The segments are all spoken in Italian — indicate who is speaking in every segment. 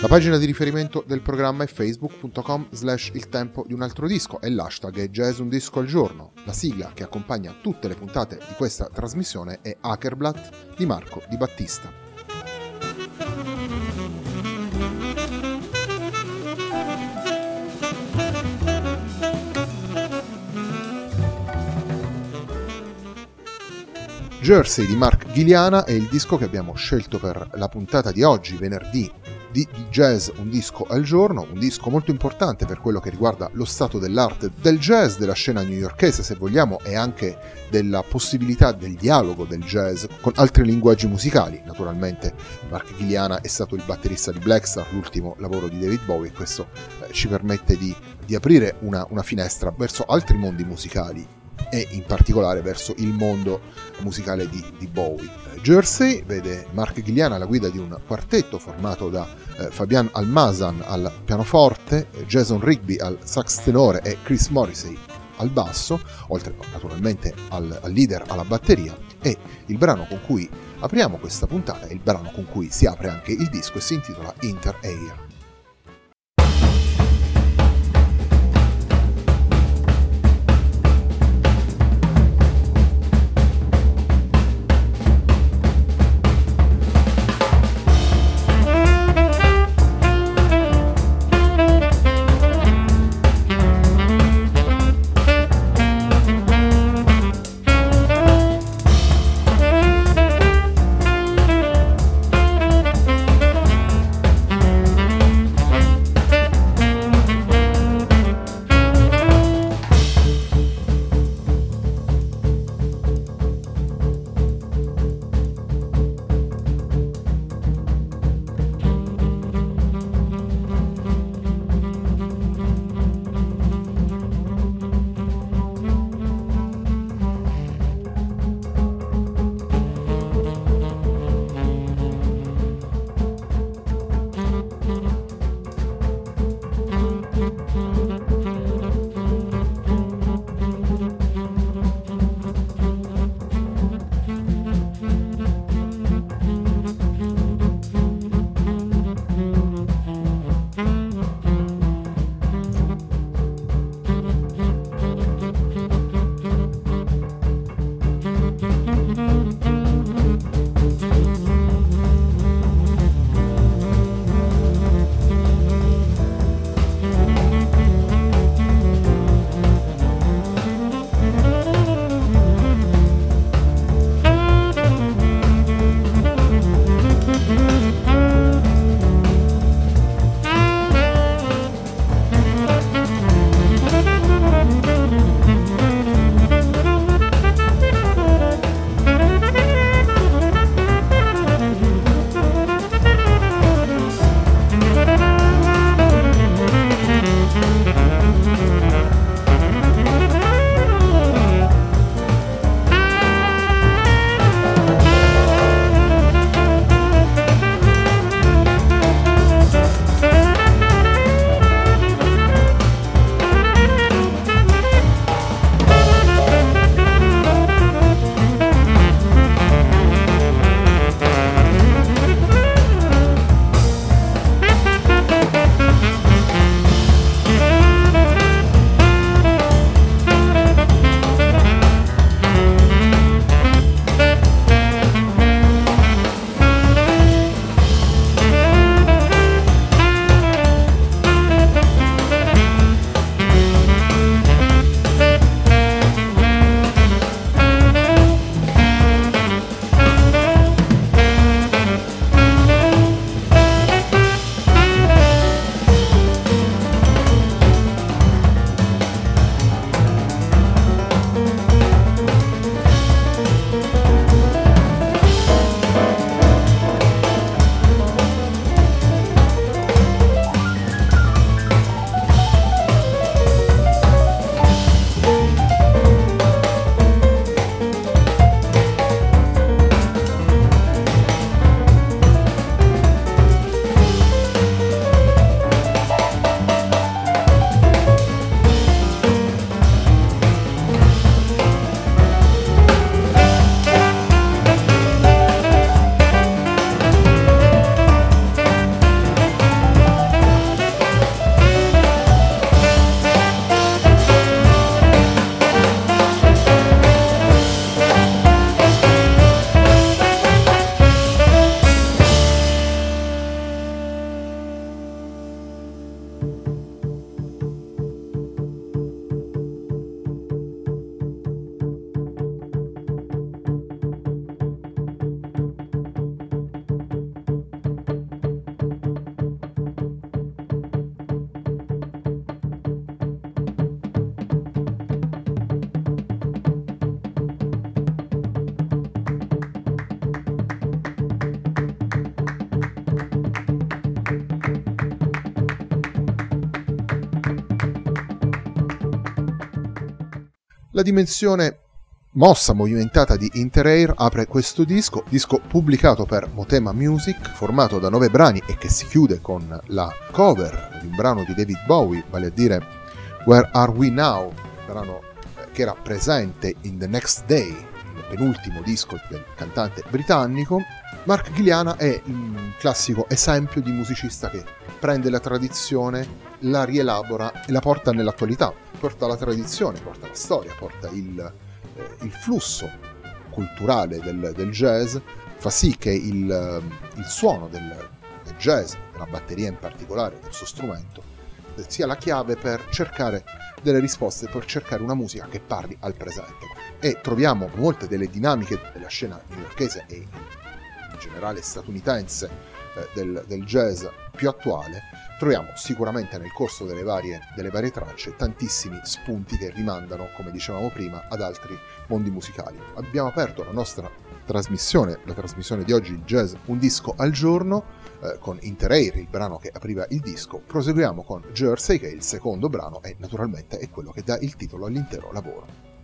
Speaker 1: La pagina di riferimento del programma è facebook.com slash il tempo di un altro disco e l'hashtag è jazz un disco al giorno. La sigla che accompagna tutte le puntate di questa trasmissione è Hackerblatt di Marco Di Battista. Jersey di Mark Giliana è il disco che abbiamo scelto per la puntata di oggi, venerdì di, jazz un disco al giorno, un disco molto importante per quello che riguarda lo stato dell'arte del jazz, della scena newyorkese se vogliamo e anche della possibilità del dialogo del jazz con altri linguaggi musicali. Naturalmente Mark Gilliana è stato il batterista di Blackstar, l'ultimo lavoro di David Bowie e questo eh, ci permette di, di aprire una, una finestra verso altri mondi musicali e in particolare verso il mondo musicale di, di Bowie. Jersey vede Mark Gilliana alla guida di un quartetto formato da eh, Fabian Almazan al pianoforte, Jason Rigby al sax tenore e Chris Morrissey al basso, oltre naturalmente al, al leader alla batteria, e il brano con cui apriamo questa puntata è il brano con cui si apre anche il disco e si intitola Inter Air. La dimensione mossa movimentata di Interair apre questo disco, disco pubblicato per Motema Music, formato da nove brani e che si chiude con la cover di un brano di David Bowie, vale a dire Where Are We Now, brano eh, che era presente in The Next Day, il penultimo disco del cantante britannico. Mark Giliana è un classico esempio di musicista che prende la tradizione, la rielabora e la porta nell'attualità, porta la tradizione, porta la storia, porta il, eh, il flusso culturale del, del, jazz, fa sì che il, il suono del, del jazz, della batteria in particolare, del suo strumento, sia la chiave per cercare delle risposte, per cercare una musica che parli al presente. E troviamo molte delle dinamiche della scena newyorkese e in generale statunitense eh, del, del jazz più attuale, troviamo sicuramente nel corso delle varie, delle varie tracce tantissimi spunti che rimandano, come dicevamo prima, ad altri mondi musicali. Abbiamo aperto la nostra trasmissione, la trasmissione di oggi, jazz un disco al giorno, eh, con Interair, il brano che apriva il disco. Proseguiamo con Jersey, che è il secondo brano e naturalmente è quello che dà il titolo all'intero lavoro.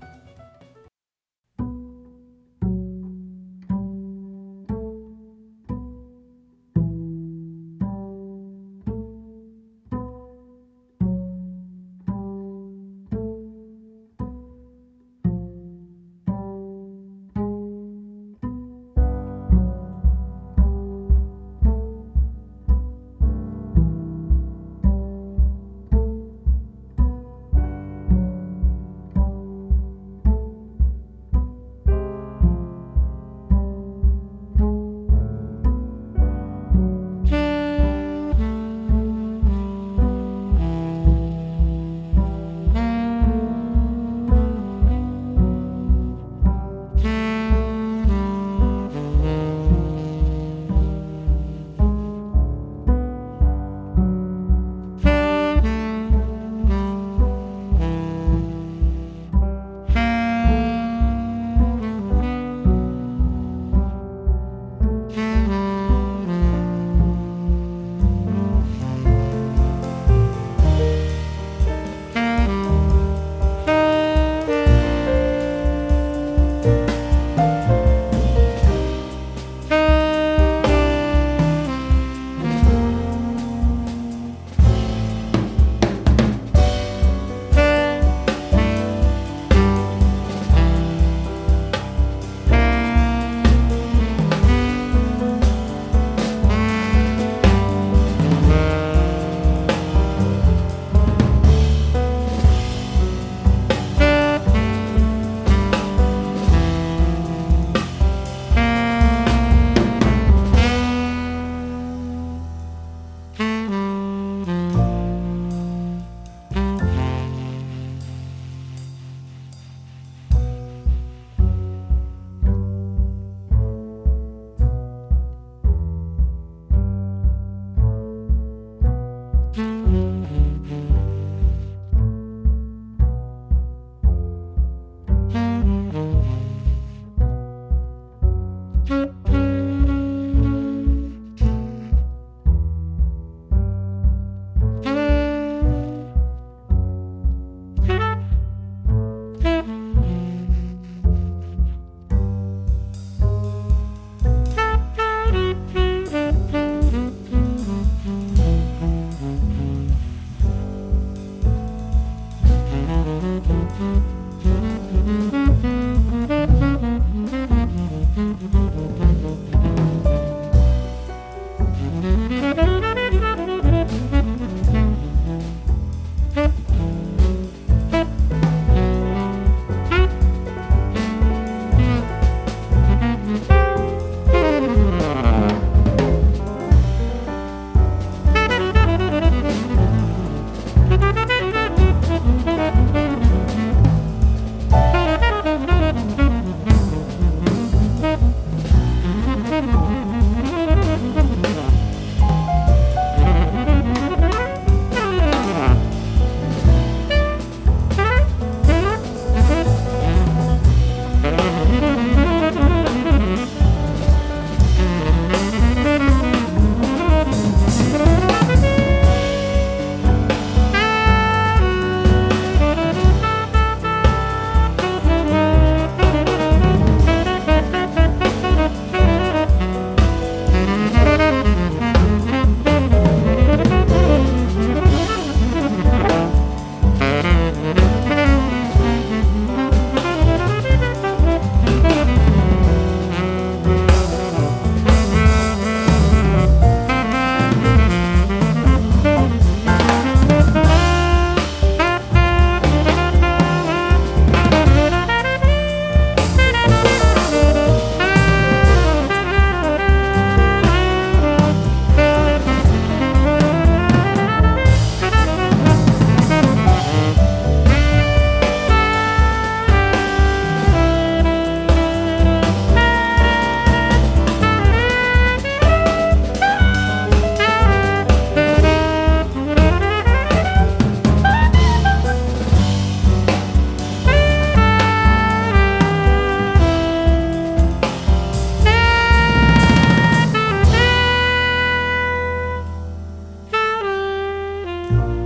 Speaker 1: Bye.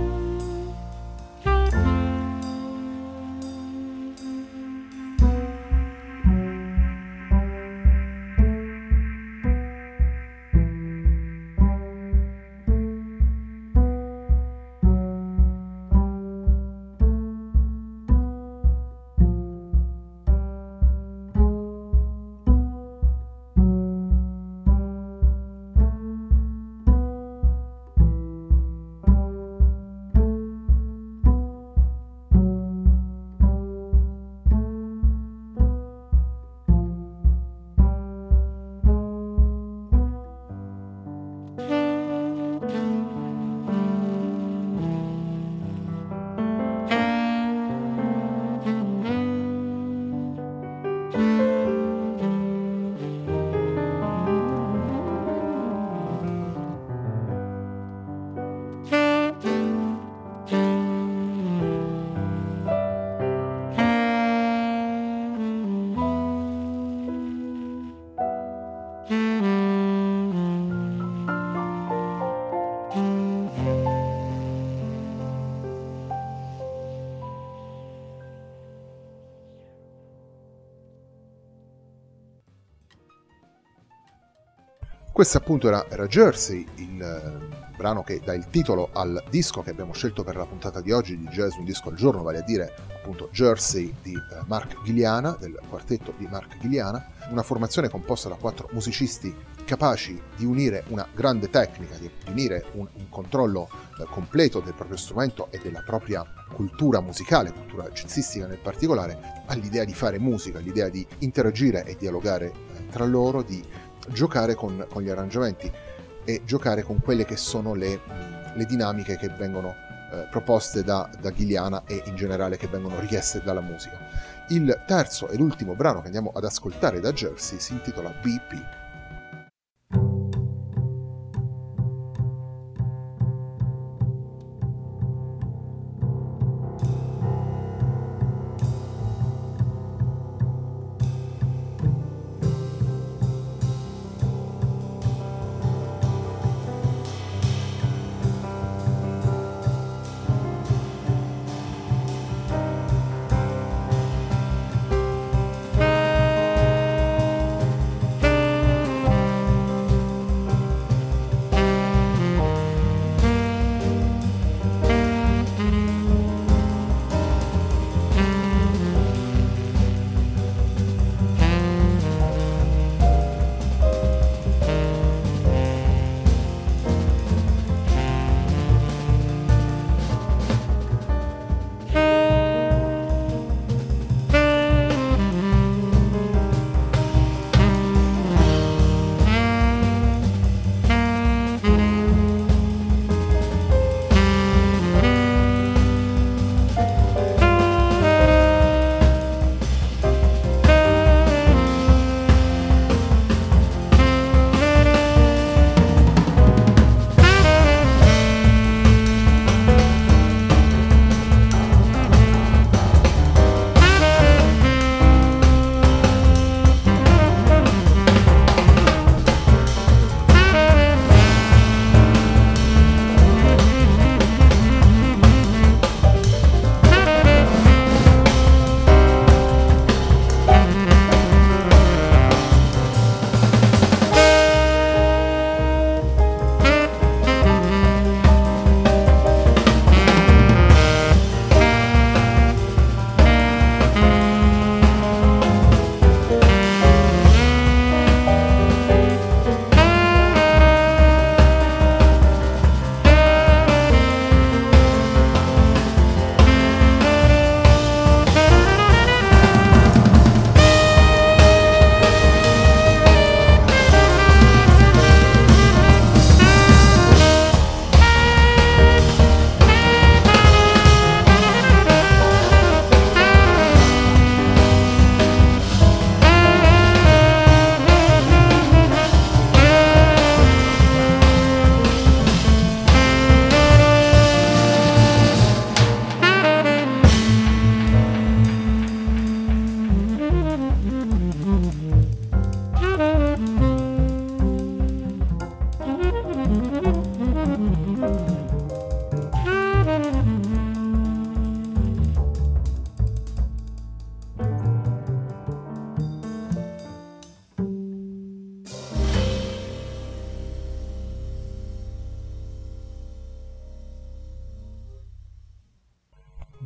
Speaker 1: Questo appunto era, era Jersey, il eh, brano che dà il titolo al disco che abbiamo scelto per la puntata di oggi di Jazz Un Disco al Giorno, vale a dire appunto Jersey di eh, Mark Giliana, del quartetto di Mark Giliana, una formazione composta da quattro musicisti capaci di unire una grande tecnica, di unire un, un controllo eh, completo del proprio strumento e della propria cultura musicale, cultura jazzistica nel particolare, all'idea di fare musica, all'idea di interagire e dialogare eh, tra loro, di giocare con, con, gli arrangiamenti e giocare con quelle che sono le, le dinamiche che vengono eh, proposte da, da Giliana e in generale che vengono richieste dalla musica. Il terzo e l'ultimo brano che andiamo ad ascoltare da Jersey si intitola BP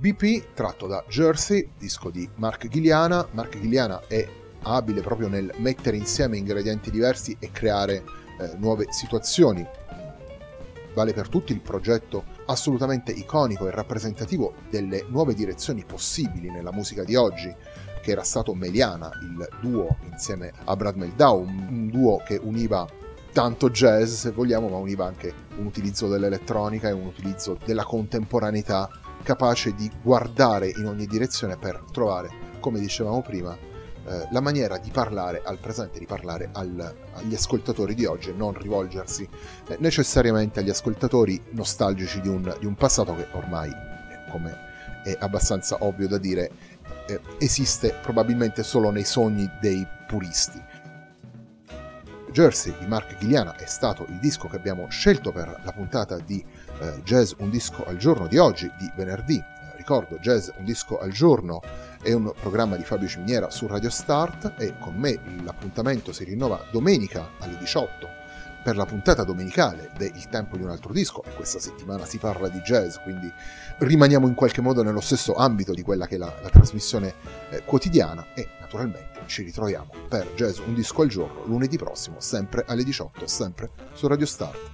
Speaker 1: BP tratto da Jersey, disco di Mark Giliana. Mark Giliana è abile proprio nel mettere insieme ingredienti diversi e creare eh, nuove situazioni. Vale per tutti il progetto assolutamente iconico e rappresentativo delle nuove direzioni possibili nella musica di oggi, che era stato Meliana, il duo insieme a Brad Meldau, un duo che univa tanto jazz se vogliamo, ma univa anche un utilizzo dell'elettronica e un utilizzo della contemporaneità capace di guardare in ogni direzione per trovare, come dicevamo prima, eh, la maniera di parlare al presente, di parlare al, agli ascoltatori di oggi e non rivolgersi eh, necessariamente agli ascoltatori nostalgici di un, di un passato che ormai, eh, come è abbastanza ovvio da dire, esiste probabilmente solo nei sogni dei puristi. Jersey di Mark Giliana è stato il disco che abbiamo scelto per la puntata di eh, Jazz Un disco al giorno di oggi, di venerdì. Eh, ricordo, Jazz Un disco al giorno è un programma di Fabio Ciminiera su Radio Start e con me l'appuntamento si rinnova domenica alle 18 per la puntata domenicale del tempo di un altro disco. Questa settimana si parla di jazz, quindi rimaniamo in qualche modo nello stesso ambito di quella che è la, la trasmissione eh, quotidiana e naturalmente ci ritroviamo per Jazz Un disco al giorno lunedì prossimo, sempre alle 18, sempre su Radio Start.